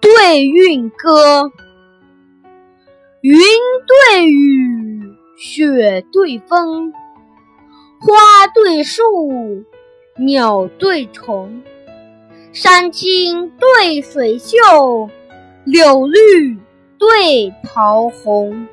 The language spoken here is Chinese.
对韵歌。云对雨雪对风。花对树鸟对虫。山青对水秀柳绿对桃红。